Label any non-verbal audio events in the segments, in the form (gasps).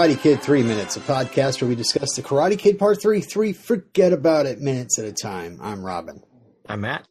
Karate Kid 3 Minutes, a podcast where we discuss the Karate Kid Part 3, 3 forget about it minutes at a time. I'm Robin. I'm Matt.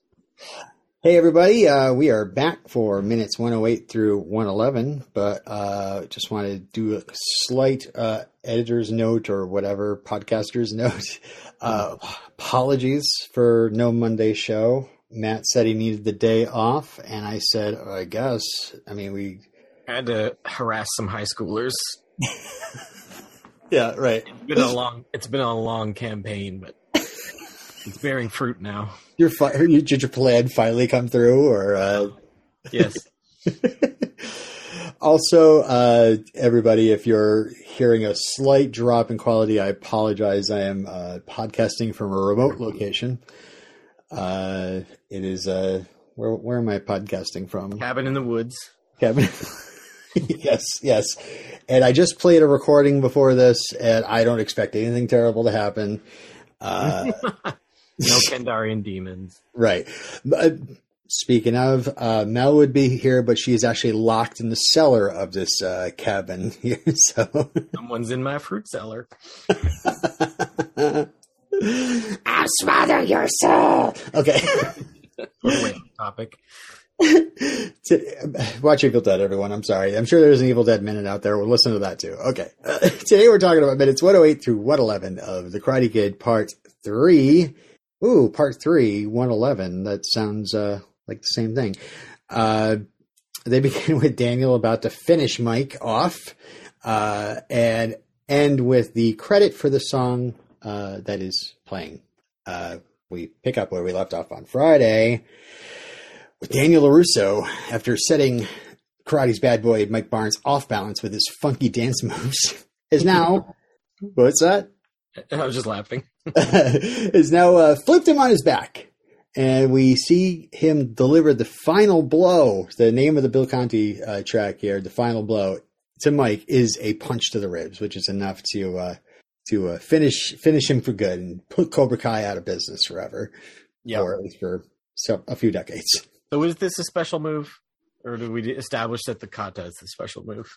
Hey everybody, uh, we are back for minutes 108 through 111, but uh, just want to do a slight uh, editor's note or whatever, podcaster's (laughs) note. Uh, apologies for no Monday show. Matt said he needed the day off, and I said, oh, I guess. I mean, we had to harass some high schoolers. (laughs) yeah, right. It's been a long. It's been a long campaign, but it's bearing fruit now. Your fi- did your plan finally come through, or uh... yes. (laughs) also, uh, everybody, if you're hearing a slight drop in quality, I apologize. I am uh, podcasting from a remote location. Uh, it is uh, where where am I podcasting from? Cabin in the woods. Cabin. (laughs) (laughs) yes, yes. And I just played a recording before this, and I don't expect anything terrible to happen. Uh, (laughs) no Kandarian demons. (laughs) Right. Uh, speaking of, uh, Mel would be here, but she is actually locked in the cellar of this uh, cabin here. So someone's in my fruit cellar. I'll smother your soul. Okay. topic. Watch Evil Dead, everyone. I'm sorry. I'm sure there's an Evil Dead minute out there. We'll listen to that too. Okay. Uh, (laughs) today we're talking about minutes 108 through 111 of The Karate Kid Part 3. Ooh, Part 3, 111. That sounds uh, like the same thing. Uh, they (laughs) begin with Daniel about to finish Mike off uh, and end with the credit for the song uh, that is playing. Uh, we pick up where we left off on Friday with Daniel LaRusso after setting Karate's bad boy Mike Barnes off balance with his funky dance moves (laughs) is now what's that? I was just laughing. (laughs) is now uh, flipped him on his back, and we see him deliver the final blow. The name of the Bill Conti uh, track here, the final blow to Mike, is a punch to the ribs, which is enough to uh, to uh, finish finish him for good and put Cobra Kai out of business forever, yeah, or at least for so, a few decades. So is this a special move, or do we establish that the kata is the special move?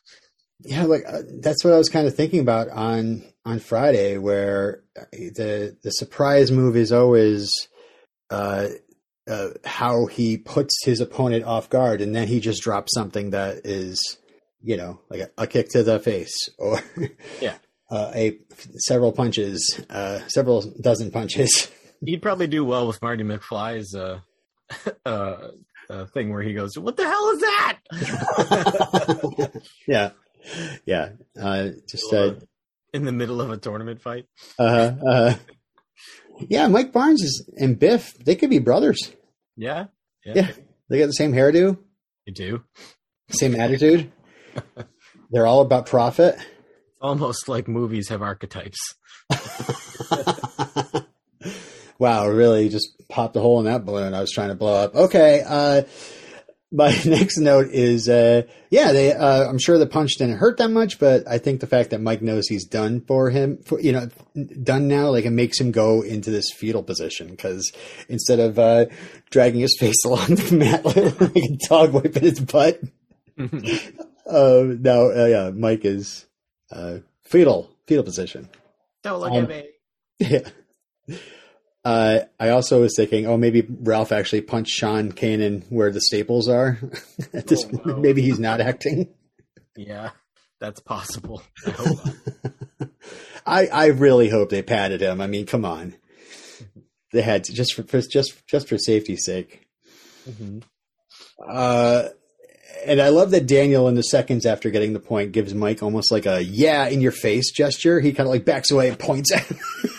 Yeah, like uh, that's what I was kind of thinking about on on Friday, where the the surprise move is always uh, uh, how he puts his opponent off guard, and then he just drops something that is, you know, like a, a kick to the face, (laughs) or yeah, uh, a several punches, uh, several dozen punches. He'd probably do well with Marty McFly's uh, (laughs) uh, uh, thing where he goes, "What the hell is that?" (laughs) yeah, yeah. Uh, just uh, in the middle of a tournament fight. Uh, uh, yeah, Mike Barnes is, and Biff, they could be brothers. Yeah, yeah, yeah. They got the same hairdo. They do. Same attitude. (laughs) They're all about profit. Almost like movies have archetypes. Wow, really just popped a hole in that balloon I was trying to blow up. Okay. Uh, my (laughs) next note is, uh, yeah, they, uh, I'm sure the punch didn't hurt that much, but I think the fact that Mike knows he's done for him, for, you know, done now, like it makes him go into this fetal position because instead of, uh, dragging his (laughs) face along the mat (laughs) like a dog wiping its butt, uh, now, uh, yeah, Mike is, uh, fetal, fetal position. Don't look um, at me. Yeah. Uh, I also was thinking, oh, maybe Ralph actually punched Sean Kanan where the staples are. (laughs) At this, oh, no. maybe he's not acting. Yeah, that's possible. (laughs) I, I, I really hope they patted him. I mean, come on, they had to just for, for just just for safety's sake. Mm-hmm. Uh, and I love that Daniel, in the seconds after getting the point, gives Mike almost like a "yeah" in your face gesture. He kind of like backs away and points at him. (laughs)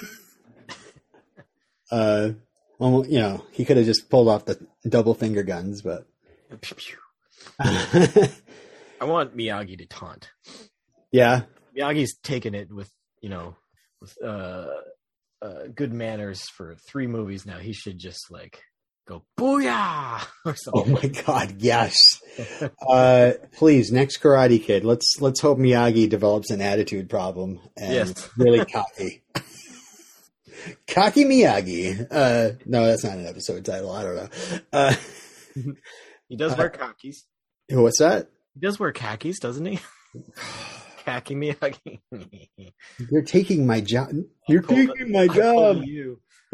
Uh, well, you know, he could have just pulled off the double finger guns, but. (laughs) I want Miyagi to taunt. Yeah. Miyagi's taken it with, you know, with uh, uh, good manners for three movies now. He should just like go booyah (laughs) or something. Oh my god, yes. uh, please, next Karate Kid. Let's let's hope Miyagi develops an attitude problem and yes. really (laughs) cocky. Cocky Miyagi. Uh, no, that's not an episode title. I don't know. Uh, (laughs) he does wear uh, khakis. What's that? He does wear khakis, doesn't he? (sighs) Kaki Miyagi. You're taking my job. You're taking my job. You. (laughs)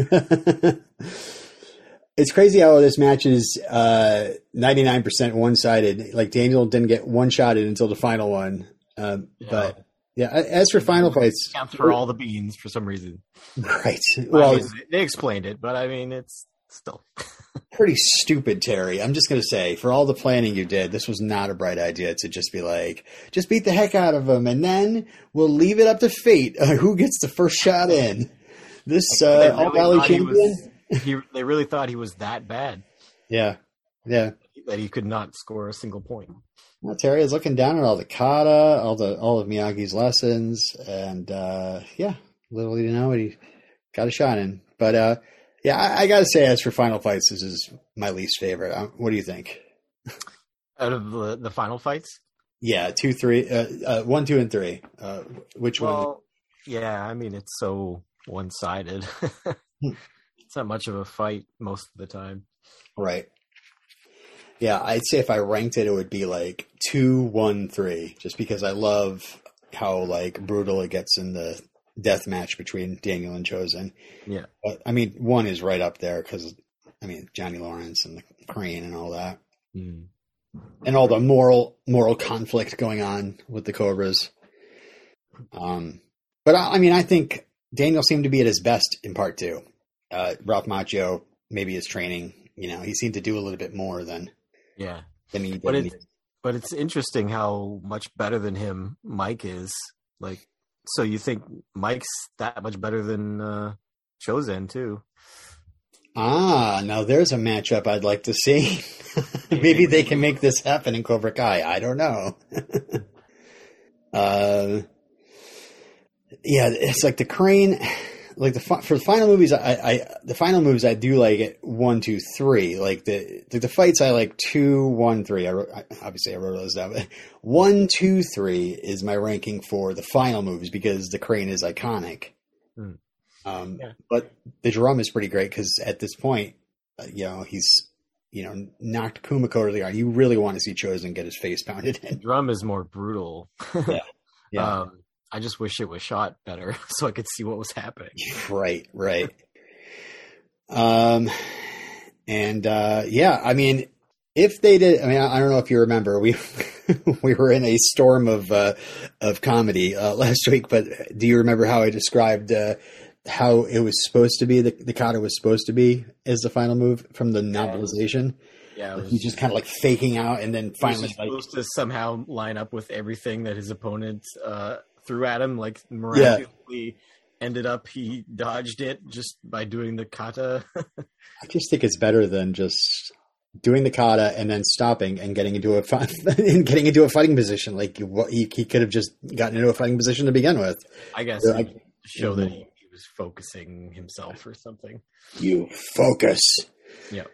it's crazy how this match is uh, 99% one sided. Like Daniel didn't get one shotted until the final one. Um, Yeah. But yeah, as for final fights, Counts for all the beans for some reason. (laughs) right? Well, I mean, they explained it, but I mean, it's still. (laughs) pretty stupid, Terry. I'm just going to say, for all the planning you did, this was not a bright idea to just be like, just beat the heck out of them, and then we'll leave it up to fate uh, who gets the first shot in. This uh, All Valley thought he champion. was- he, they really thought he was that bad Yeah, yeah. That he could not score a single point. Well, Terry is looking down at all the kata, all the all of Miyagi's lessons, and uh, yeah, little did he know he got a shot in. But uh, yeah, I, I got to say, as for final fights, this is my least favorite. Uh, what do you think? Out of the, the final fights? Yeah, two, three, uh, uh, one, two, and three. Uh, which one? Yeah, I mean, it's so one sided. (laughs) It's not much of a fight most of the time. Right. Yeah, I'd say if I ranked it, it would be like two, one, three, just because I love how like brutal it gets in the death match between Daniel and Chozen. Yeah. But I mean, one is right up there because I mean Johnny Lawrence and the Crane and all that, Mm. and all the moral moral conflict going on with the Cobras. Um, but I, I mean, I think Daniel seemed to be at his best in part two. Uh, Ralph Macchio, maybe his training, you know, he seemed to do a little bit more than Yeah. than he did. But it's but it's interesting how much better than him Mike is. Like, so you think Mike's that much better than uh, Chozen too? Ah, now there's a matchup I'd like to see. (laughs) Maybe they can make this happen in Cobra Kai. I don't know. (laughs) uh, yeah, it's like the crane. Like the for the final movies, I, I the final moves I do like it one, two, three. Like the the, the fights I like two, one, three. I, wrote, I obviously I wrote those down. But (laughs) one, two, three is my ranking for the final movies because the crane is iconic. Hmm. Um, Yeah. But the drum is pretty great because at this point, uh, you know, he's you know knocked Kumiko to the ground. You really want to see Chozen get his face pounded in. Drum is more brutal. (laughs) Yeah. Um, I just wish it was shot better (laughs) so I could see what was happening. (laughs) right, right. Um, and uh, yeah, I mean, if they did, I mean, I I don't know if you remember, we (laughs) we were in a storm of uh, of comedy uh, last week, but do you remember how I described uh, how it was supposed to be? The, the kata was supposed to be as the final move from the novelization. Yeah, Like was, he's just kind of like faking out, and then finally, just like, supposed to somehow line up with everything that his opponent uh, threw at him. Like miraculously, ended up he dodged it just by doing the kata. I just think it's better than just doing the kata and then stopping and getting into a (laughs) and getting into a fighting position. Like he, he could have just gotten into a fighting position to begin with. I guess Yeah, I- show that mm-hmm. he, he was focusing himself or something. You focus. Yeah.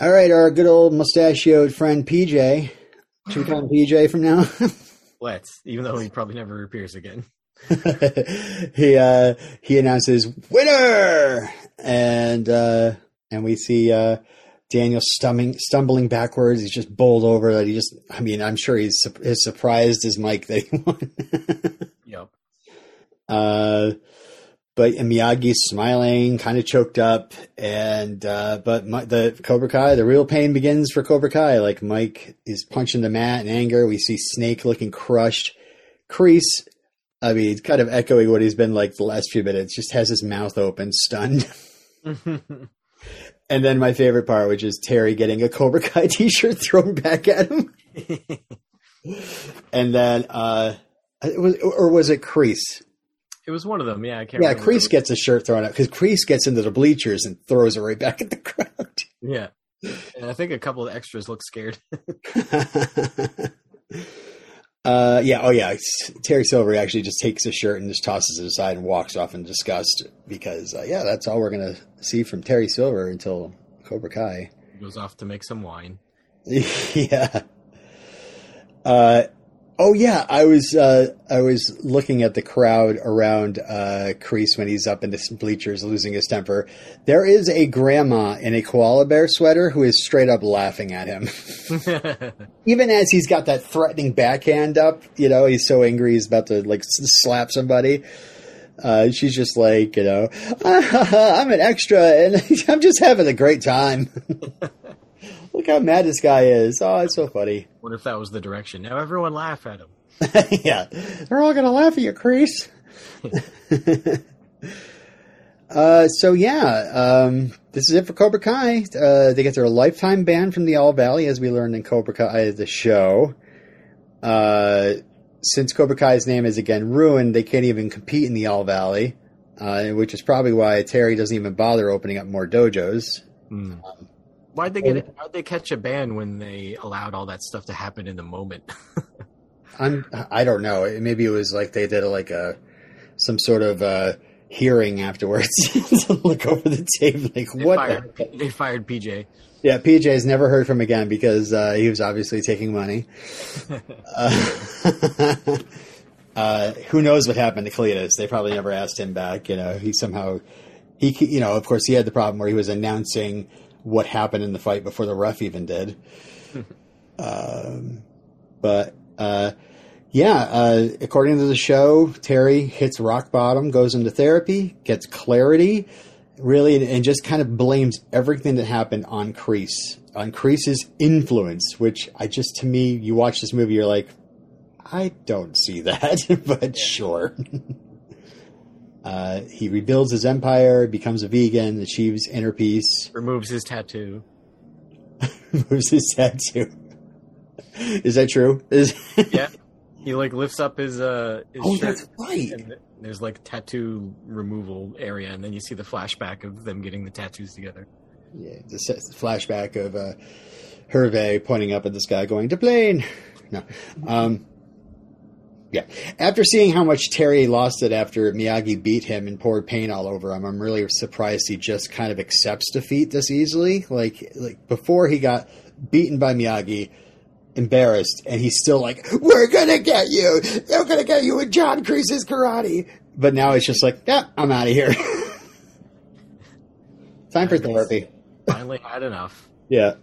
All right, our good old mustachioed friend PJ. Should we call him PJ from now? (laughs) Let's, even though he probably never appears again. (laughs) he uh, he announces winner, and uh, and we see uh, Daniel stumbling stumbling backwards. He's just bowled over. That he just. I mean, I'm sure he's as surprised as Mike that he (laughs) won. Yep. Uh, but Miyagi's smiling, kind of choked up, and uh, but Mi- the Cobra Kai, the real pain begins for Cobra Kai. Like Mike is punching the mat in anger. We see Snake looking crushed. Kreese, I mean, kind of echoing what he's been like the last few minutes, just has his mouth open, stunned. (laughs) And then my favorite part, which is Terry getting a Cobra Kai (laughs) T-shirt thrown back at him, (laughs) and then uh, was or was it Kreese? It was one of them. Yeah, I can't. Yeah. Kreese gets a shirt thrown out because Kreese gets into the bleachers and throws it right back at the crowd. Yeah, and I think a couple of extras look scared. (laughs) uh, yeah, oh yeah. Terry Silver actually just takes his shirt and just tosses it aside and walks off in disgust because uh, yeah, that's all we're gonna see from Terry Silver until Cobra Kai. Goes off to make some wine. (laughs) yeah. Uh, Oh yeah, I was uh, I was looking at the crowd around uh, Kreese when he's up in the bleachers losing his temper. There is a grandma in a koala bear sweater who is straight up laughing at him, (laughs) even as he's got that threatening backhand up. You know, he's so angry he's about to like slap somebody. Uh, she's just like, you know, (laughs) I'm an extra and (laughs) I'm just having a great time. How mad this guy is. Oh, it's so funny. (laughs) What if that was the direction? Now everyone laugh at him. yeah, they're all gonna laugh at you, Kreese. (laughs) uh, so yeah, um, this is it for Cobra Kai. Uh, they get their lifetime ban from the All Valley, as we learned in Cobra Kai the show. Uh, since Cobra Kai's name is again ruined, they can't even compete in the All Valley, uh, which is probably why Terry doesn't even bother opening up more dojos. Mm. Um, Why'd they get it? How'd they catch a ban when they allowed all that stuff to happen in the moment? (laughs) I'm. I don't know. Maybe it was like they did like a some sort of uh, hearing afterwards (laughs) to look over the tape. Like they what? Fired, the? They fired PJ. Yeah, PJ is never heard from again because uh, he was obviously taking money. (laughs) uh, uh, who knows what happened to Cletus? They probably never asked him back. You know, he somehow he, you know, of course, he had the problem where he was announcing what happened in the fight before the ref even did. (laughs) um, but uh, yeah, uh, according to the show, Terry hits rock bottom, goes into therapy, gets clarity, really, and just kind of blames everything that happened on Kreese, on Kreese's influence. Which I just, to me, you watch this movie, you're like, I don't see that, (laughs) but sure. (laughs) Uh, he rebuilds his empire, becomes a vegan, achieves inner peace, (laughs) removes his tattoo. removes his tattoo. Is that true? Is (laughs) yeah. He like lifts up his uh his oh, shirt. That's right. there's like tattoo removal area, and then you see the flashback of them getting the tattoos together. Yeah, the flashback of uh, Hervé pointing up at the sky, going to plane. (laughs) No, um, yeah. After seeing how much Terry lost it after Miyagi beat him and poured paint all over him, I'm really surprised he just kind of accepts defeat this easily. Like, like before he got beaten by Miyagi, embarrassed, and he's still like, "We're gonna get you. We're gonna get you with John Kreese's karate." But now it's just like, "Yeah, I'm out of here." (laughs) Time for therapy. Finally had enough. Yeah.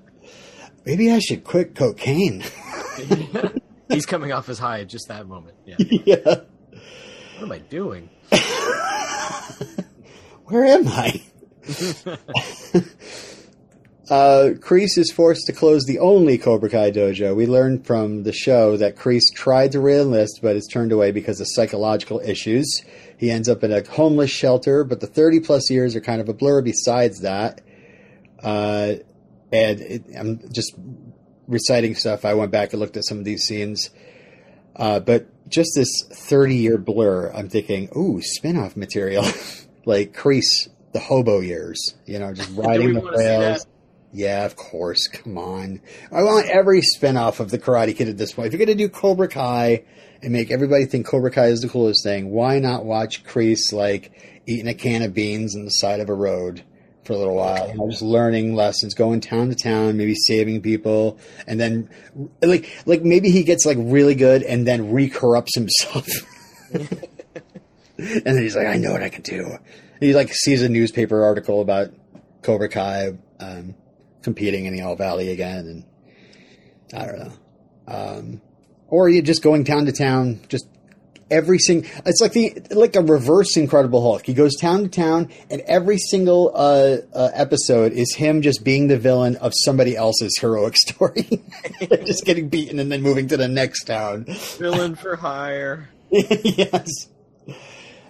Maybe I should quit cocaine. (laughs) (laughs) He's coming off his high at just that moment. Yeah. (laughs) yeah. What am I doing? (laughs) Where am I? (laughs) uh, Kreese is forced to close the only Cobra Kai dojo. We learned from the show that Kreese tried to reenlist, but is turned away because of psychological issues. He ends up in a homeless shelter, but the 30 plus years are kind of a blur besides that. Uh, and it, I'm just reciting stuff, I went back and looked at some of these scenes. Uh, but just this 30 year blur, I'm thinking, ooh, spin off material. (laughs) like Kreese, the hobo years, you know, just (laughs) riding the rails. Yeah, of course. Come on. I want every spin off of the Karate Kid at this point. If you're going to do Cobra Kai and make everybody think Cobra Kai is the coolest thing, why not watch Kreese like eating a can of beans on the side of a road? For a little while. You know, just learning lessons, going town to town, maybe saving people, and then like like maybe he gets like really good and then re-corrupts himself. (laughs) and then he's like, I know what I can do. And he like sees a newspaper article about Cobra Kai um, competing in the All Valley again, and I don't know. Um, or you just going town to town, just every single it's like the like a reverse incredible hulk. He goes town to town and every single uh, uh, episode is him just being the villain of somebody else's heroic (laughs) story. Just getting beaten and then moving to the next town. Villain for hire. (laughs) Yes.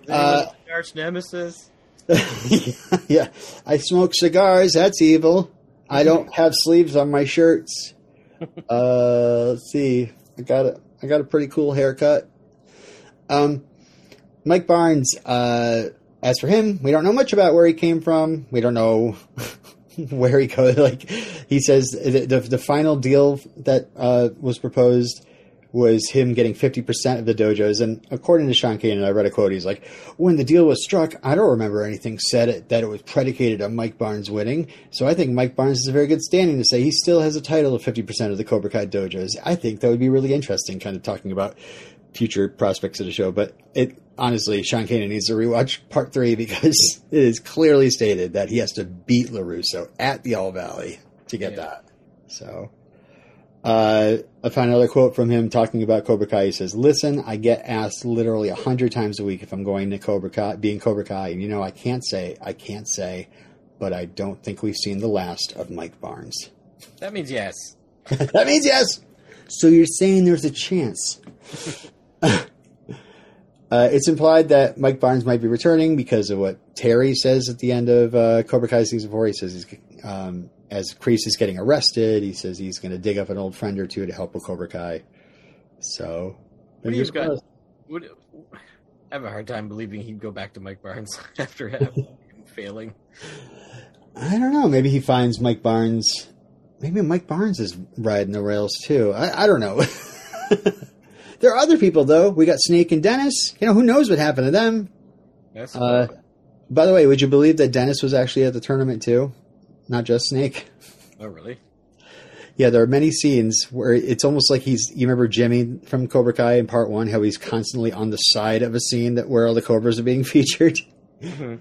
Uh, arch nemesis. (laughs) Yeah. I smoke cigars that's evil. I don't have sleeves on my shirts. Uh let's see. I got a i got a pretty cool haircut um, Mike Barnes, uh, as for him, we don't know much about where he came from. We don't know (laughs) where he goes. (laughs) Like he says, the, the, the final deal that uh, was proposed was him getting 50% of the dojos. And according to Sean Kanan, I read a quote. He's like, when the deal was struck, I don't remember anything said it, that it was predicated on Mike Barnes winning. So I think Mike Barnes is a very good standing to say he still has a title of 50% of the Cobra Kai dojos. I think that would be really interesting, kind of talking about future prospects of the show. But it honestly, Sean Kanan needs to rewatch part three because (laughs) it is clearly stated that he has to beat LaRusso at the All Valley to get Yeah. that. So uh, I found another quote from him talking about Cobra Kai. He says, "Listen, I get asked literally a hundred times a week if I'm going to Cobra Kai, being Cobra Kai, and you know I can't say, I can't say, but I don't think we've seen the last of Mike Barnes. That means yes. (laughs) that means yes. So you're saying there's a chance." (laughs) Uh, it's implied that Mike Barnes might be returning because of what Terry says at the end of uh, Cobra Kai season four. He says he's um, as Kreese is getting arrested, he says he's going to dig up an old friend or two to help with Cobra Kai. So, What do you got? I have a hard time believing he'd go back to Mike Barnes (laughs) after having failing. I don't know. Maybe he finds Mike Barnes. Maybe Mike Barnes is riding the rails too. I, I don't know. (laughs) there are other people though. We got Snake and Dennis. You know who knows what happened to them. That's Uh, by the way, would you believe that Dennis was actually at the tournament too, not just Snake? (laughs) oh really? Yeah, there are many scenes where it's almost like he's. You remember Jimmy from Cobra Kai in part one, how he's constantly on the side of a scene that where all the cobras are being (laughs) featured. Mhm.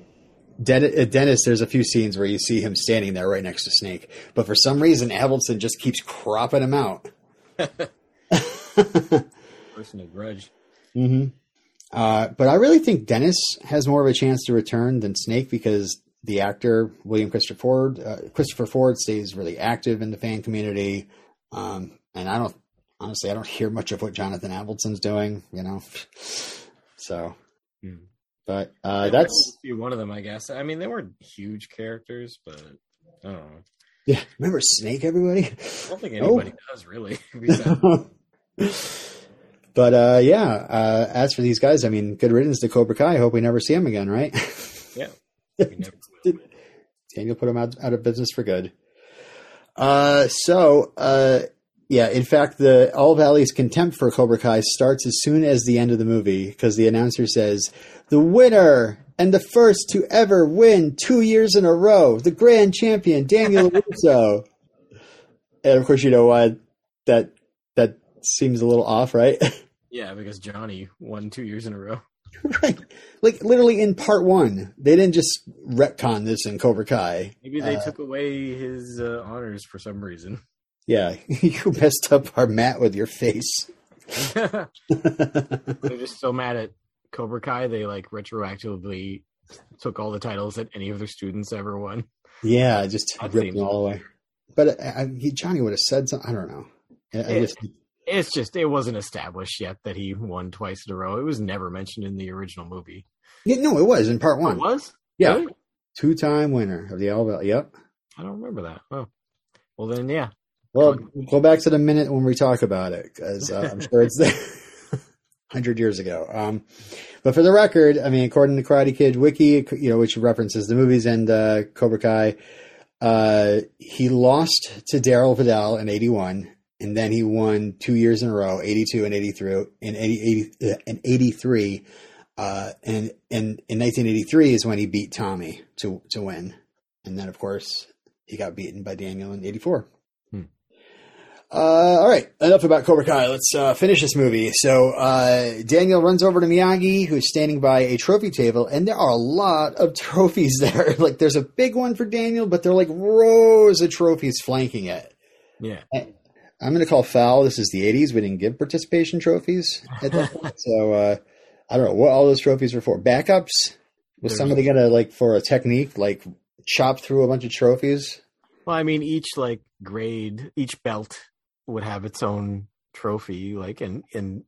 Den- uh, Dennis, there's a few scenes where you see him standing there right next to Snake, but for some reason, Avildsen just keeps cropping him out. (laughs) Person a grudge. hmm Uh, but I really think Dennis has more of a chance to return than Snake because the actor William Christopher Ford, uh, Christopher Ford stays really active in the fan community, um, and I don't honestly I don't hear much of what Jonathan Avildsen's doing, you know. So, Hmm. but uh, that's one of them, I guess. I mean, they weren't huge characters, but I don't know. yeah. Remember Snake, everybody. I don't think Oh. anybody does really. (laughs) (laughs) but uh, yeah, uh, as for these guys, I mean, good riddance to Cobra Kai. I hope we never see him again, right? (laughs) yeah, (laughs) will. Daniel put him out, out of business for good. Uh, so, uh, yeah, in fact, the All Valley's contempt for Cobra Kai starts as soon as the end of the movie because the announcer says, the winner and the first to ever win two years in a row, the grand champion, Daniel (laughs) Russo. and of course, you know why that, that seems a little off, right? (laughs) Yeah, because Johnny won two years in a row. right. Like literally in part one, they didn't just retcon this in Cobra Kai. Maybe they Uh, took away his uh, honors for some reason. (laughs) Yeah, (laughs) you messed up our mat with your face. They're just so mad at Cobra Kai. They like retroactively took all the titles that any of their students ever won. yeah, just ripped them all away. But I, I, Johnny would have said something. I don't know. I, I just, It's just it wasn't established yet that he won twice in a row. It was never mentioned in the original movie. yeah, no, it was in part one. It was? Yeah, Really? two-time winner of the All Belt. Yep. I don't remember that. Oh. Well then yeah. Well, go back to the minute when we talk about it because uh, I'm sure it's there. (laughs) Hundred years ago, um, but for the record, I mean, according to Karate Kid Wiki, you know, which references the movies and uh, Cobra Kai, uh, he lost to Daryl Vidal in '81, and then he won two years in a row, '82 and '83, in 80, 80 uh, and '83, uh, and and in 1983 is when he beat Tommy to to win, and then of course he got beaten by Daniel in '84. Uh, all right, enough about Cobra Kai. Let's uh, finish this movie. So uh, Daniel runs over to Miyagi, who's standing by a trophy table, and there are a lot of (laughs) trophies there. like there's a big one for Daniel, but there are like rows of trophies flanking it. Yeah. I'm going to call foul. This is the 80s. We didn't give participation trophies at that (laughs) point. So uh, I don't know what all those trophies were for. Backups? Was There's- somebody going to, like, for a technique, like, chop through a bunch of trophies? Well, I mean, each like grade, each belt would have its own trophy, like, and and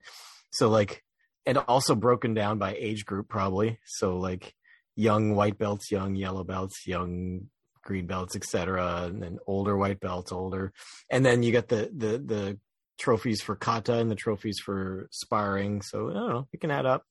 so like, and also broken down by age group, probably. So like, young white belts, young yellow belts, young green belts, etc., and then older white belts, older, and then you get the the the trophies for kata and the trophies for sparring. So I don't know, it can add up.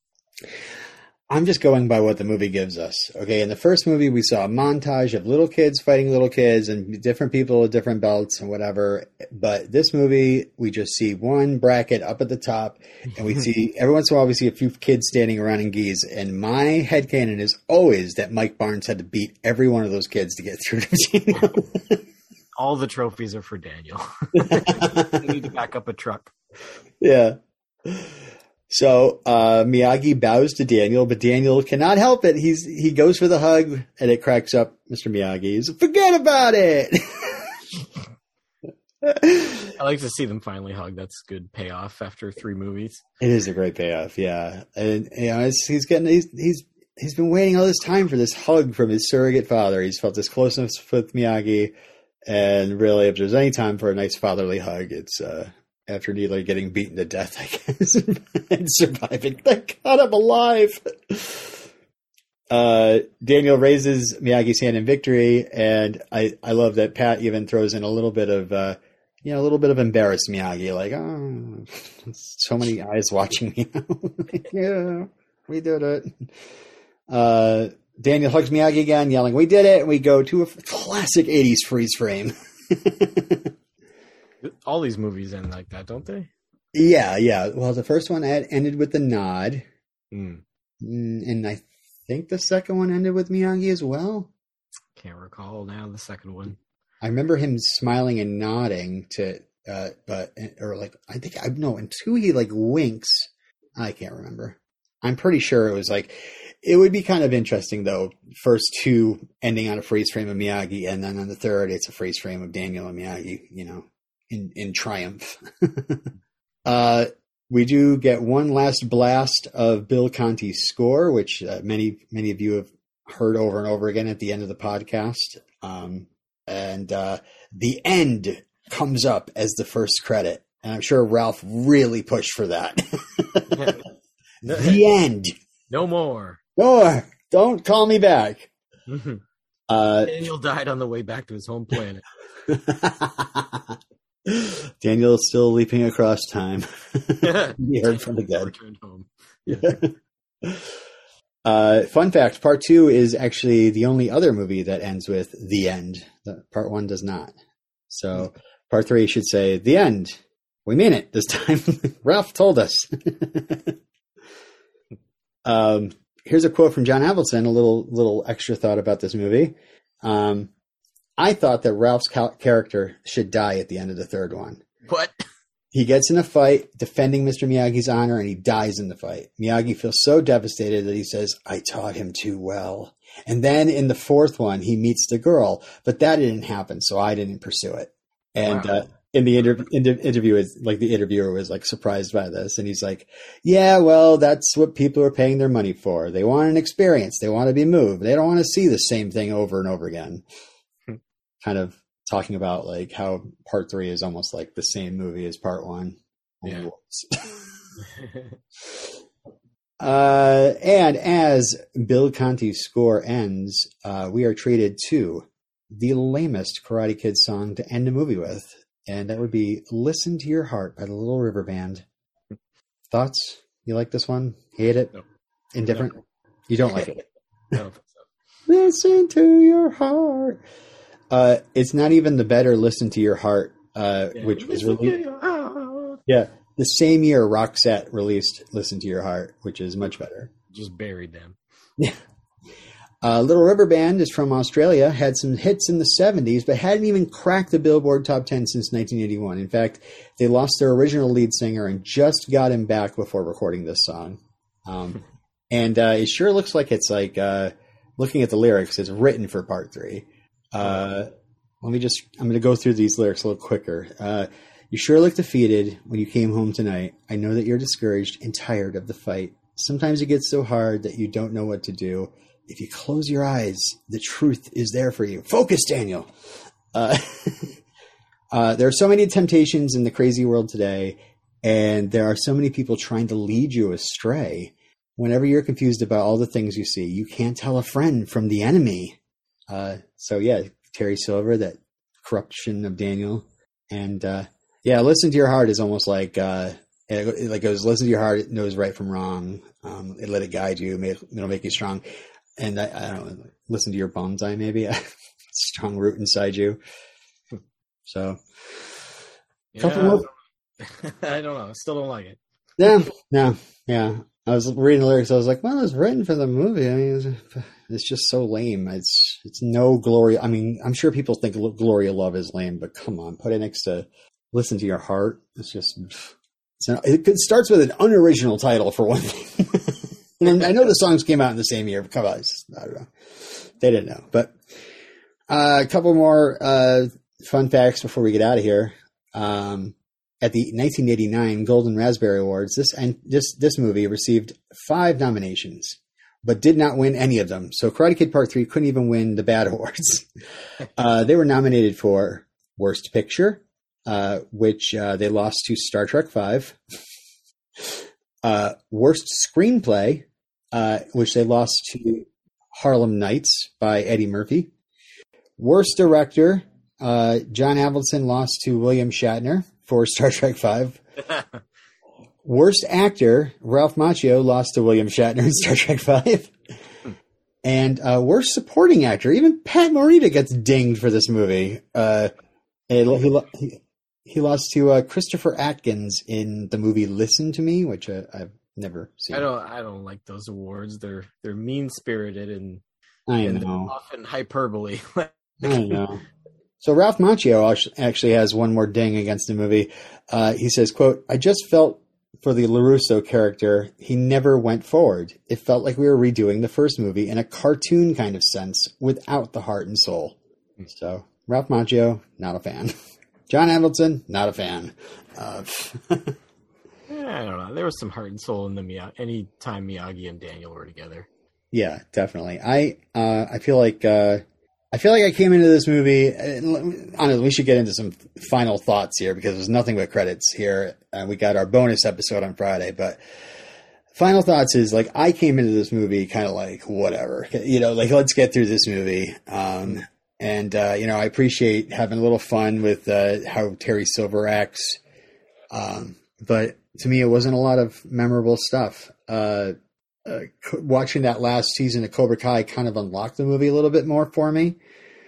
I'm just going by what the movie gives us. Okay, in the first movie, we saw a montage of little kids fighting little kids and different people with different belts and whatever. But this movie, we just see one bracket up at the top, and we see (laughs) every once in a while we see a few kids standing around in gis. And my head headcanon is always that Mike Barnes had to beat every one of those kids to get through to. (laughs) All the trophies are for Daniel. (laughs) they need to back up a truck. yeah. So uh, Miyagi bows to Daniel, but Daniel cannot help it. He's he goes for the hug, and it cracks up Mr. Miyagi. He's forget about it. I like to see them finally hug. That's good payoff after three movies. It is a great payoff, yeah. And you know, he's getting he's he's he's been waiting all this time for this hug from his surrogate father. He's felt this closeness with Miyagi, and really, if there's any time for a nice fatherly hug, it's uh, after nearly getting beaten to death, I guess, (laughs) and surviving. Thank God I'm alive. Uh, Daniel raises Miyagi's hand in victory, and I, I love that Pat even throws in a little bit of, uh, you know, a little bit of embarrassed Miyagi, like, oh, so many eyes watching me. (laughs) yeah, we did it. Uh, Daniel hugs Miyagi again, yelling, "We did it!" And we go to a classic '80s freeze frame. (laughs) All these movies end like that, don't they? Yeah, yeah. Well, the first one had ended with the nod, Mm, Mm, and I think the second one ended with Miyagi as well. can't recall now the second one. I remember him smiling and nodding to, uh, but or like I think I know. And two, he like winks. I can't remember. I'm pretty sure it was like it would be kind of interesting though. First two ending on a freeze frame of Miyagi, and then on the third, it's a freeze frame of Daniel and Miyagi. You know, in in triumph. (laughs) uh, we do get one last blast of Bill Conti's score, which uh, many many of you have heard over and over again at the end of the podcast. Um, and uh, the end comes up as the first credit, and I'm sure Ralph really pushed for that. (laughs) no, (laughs) the end. no more. Or don't call me back. Uh, Daniel died on the way back to his home planet. (gasps) Daniel's still leaping across time. (laughs) (laughs) he heard from the dead. Returned home. (laughs) Uh, fun fact: Part two is actually the only other movie that ends with the end. Part one does not. So part three should say the end. We mean it this time. Ralph told us. um, here's a quote from John Avildsen. A little little extra thought about this movie. Um, I thought that Ralph's cal- character should die at the end of the third one. What? He gets in a fight defending Mr. Miyagi's honor and he dies in the fight. Miyagi feels so devastated that he says, I taught him too well. And then in the fourth one, he meets the girl, but that didn't happen, so I didn't pursue it. And Wow. uh, in the inter- inter- interview, is like the interviewer was like surprised by this, and he's like, "Yeah, well, that's what people are paying their money for. They want an experience. They want to be moved. They don't want to see the same thing over and over again." Kind of talking about like how part three is almost like the same movie as part one. Yeah. (laughs) Uh, and as Bill Conti's score ends, uh, we are treated to the lamest Karate Kid song to end a movie with, and that would be "Listen to Your Heart" by the Little River Band. Thoughts? You like this one? Hate it? No. Indifferent? You don't like it? (laughs) I don't think so. Listen to your heart. Uh, it's not even the better "Listen to Your Heart," uh, Yeah. which was released. Yeah, the same year Roxette released "Listen to Your Heart," which is much better. Just buried them. Uh, Little River Band is from Australia, had some hits in the 70s, but hadn't even cracked the Billboard Top 10 since 1981. In fact, they lost their original lead singer and just got him back before recording this song. Um, (laughs) and uh, it sure looks like it's like, uh, looking at the lyrics, it's written for part three. Uh, let me just, I'm going to go through these lyrics a little quicker. Uh, you sure look defeated when you came home tonight. I know that you're discouraged and tired of the fight. Sometimes it gets so hard that you don't know what to do. If you close your eyes, the truth is there for you. Focus, Daniel. Uh, (laughs) uh, there are so many temptations in the crazy world today, and there are so many people trying to lead you astray. Whenever you're confused about all the things you see, you can't tell a friend from the enemy. Uh, so yeah, Terry Silver, that corruption of Daniel, and uh, yeah, listen to your heart is almost like uh, it, it like goes listen to your heart, it knows right from wrong. Um, it let it guide you. May, it'll make you strong. And I, I don't know, listen to your bonsai, maybe. A (laughs) strong root inside you. So, yeah, more. (laughs) I don't know. I still don't like it. Yeah, yeah, yeah. I was reading the lyrics. I was like, well, it's written for the movie. I mean, it's, just so lame. It's it's no Gloria. I mean, I'm sure people think Glory of Love is lame, but come on, put it next to Listen to Your Heart. It's just it's an, it starts with an unoriginal title for one thing. (laughs) and I know the songs came out in the same year. But come on, just, I don't know. They didn't know, but uh, a couple more uh, fun facts before we get out of here. Um, at the 1989 Golden Raspberry Awards, this and this this movie received five nominations, but did not win any of them. So Karate Kid Part Three couldn't even win the bad awards. (laughs) uh, they were nominated for Worst Picture, uh, which uh, they lost to Star Trek Five. (laughs) Uh, worst Screenplay, uh, which they lost to Harlem Nights by Eddie Murphy. Worst Director, uh, John Avildsen lost to William Shatner for Star Trek Five. (laughs) Worst actor, Ralph Macchio lost to William Shatner in Star Trek Five. and uh, worst supporting actor, even Pat Morita gets dinged for this movie. Uh, he, he, he, lost to uh, Christopher Atkins in the movie Listen to Me, which uh, I've never seen. I don't. I don't like those awards. They're they're mean spirited and and often hyperbole. (laughs) I know. So Ralph Macchio actually has one more ding against the movie. Uh, he says, "quote I just felt for the LaRusso character, he never went forward. It felt like we were redoing the first movie in a cartoon kind of sense, without the heart and soul." So Ralph Macchio, not a fan. (laughs) John Avildsen, not a fan. Uh, (laughs) I don't know. There was some heart and soul in the Miyagi. Any time Miyagi and Daniel were together. Yeah, definitely. I uh, I feel like uh, I feel like I came into this movie. Honestly, we should get into some final thoughts here because there's nothing but credits here. And we got our bonus episode on Friday, but final thoughts is like I came into this movie kind of like whatever, you know, like let's get through this movie. Um, and uh, you know, I appreciate having a little fun with uh, how Terry Silver acts. Um, but to me, it wasn't a lot of memorable stuff. Uh, uh, watching that last season of Cobra Kai kind of unlocked the movie a little bit more for me.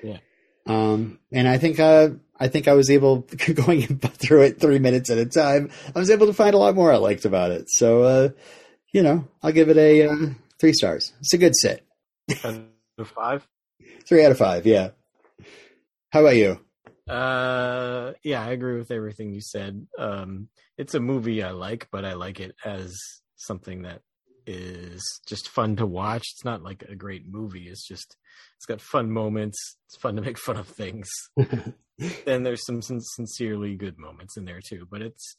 Yeah. Um, and I think, uh, I think I was able (laughs) going (laughs) through it three minutes at a time. I was able to find a lot more I liked about it. So, uh, you know, I'll give it a uh, three stars. It's a good sit. Out of five. Three out of five. Yeah. How about you? Uh, yeah, I agree with everything you said. Um, it's a movie I like, but I like it as something that is just fun to watch. It's not like a great movie. It's just it's got fun moments. It's fun to make fun of things. (laughs) and there's some sincerely good moments in there too. But it's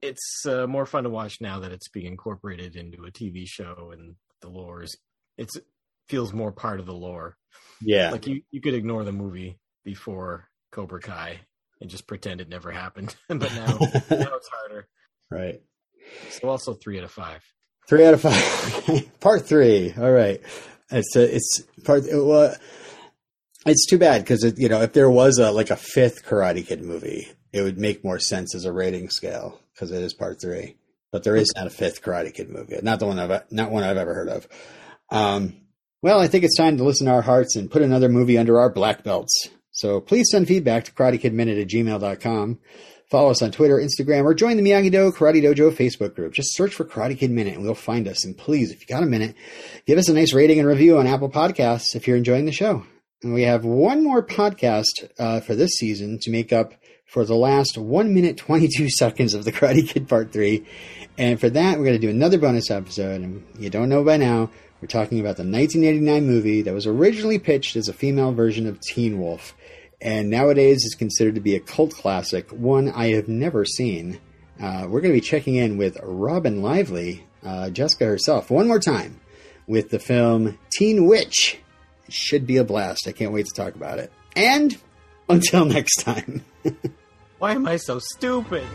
it's uh, more fun to watch now that it's being incorporated into a TV show and the lore is it's feels more part of the lore. Yeah, like you you could ignore the movie before Cobra Kai and just pretend it never happened. (laughs) but now now it's harder. (laughs) Right. So also three out of five. Three out of five. (laughs) part three. All right. It's a, it's part. Well, it's too bad because you know if there was a like a fifth Karate Kid movie, it would make more sense as a rating scale because it is part three. But there is not a fifth Karate Kid movie. Not the one I've not one I've ever heard of. Um, well, I think it's time to listen to our hearts and put another movie under our black belts. So please send feedback to karatekidminute at gmail.com. Follow us on Twitter, Instagram, or join the Miyagi Do Karate Dojo Facebook group. Just search for Karate Kid Minute and we'll find us. And please, if you got a minute, give us a nice rating and review on Apple Podcasts if you're enjoying the show. And we have one more podcast uh, for this season to make up for the last 1 minute 22 (laughs) seconds of the Karate Kid Part 3. And for that, we're going to do another bonus episode. And you don't know by now, we're talking about the 1989 movie that was originally pitched as a female version of Teen Wolf and nowadays is considered to be a cult classic, one I have never seen. Uh, we're going to be checking in with Robin Lively, uh, Jessica herself, one more time with the film Teen Witch. It should be a blast. I can't wait to talk about it. And until (laughs) next time. (laughs) Why am I so stupid?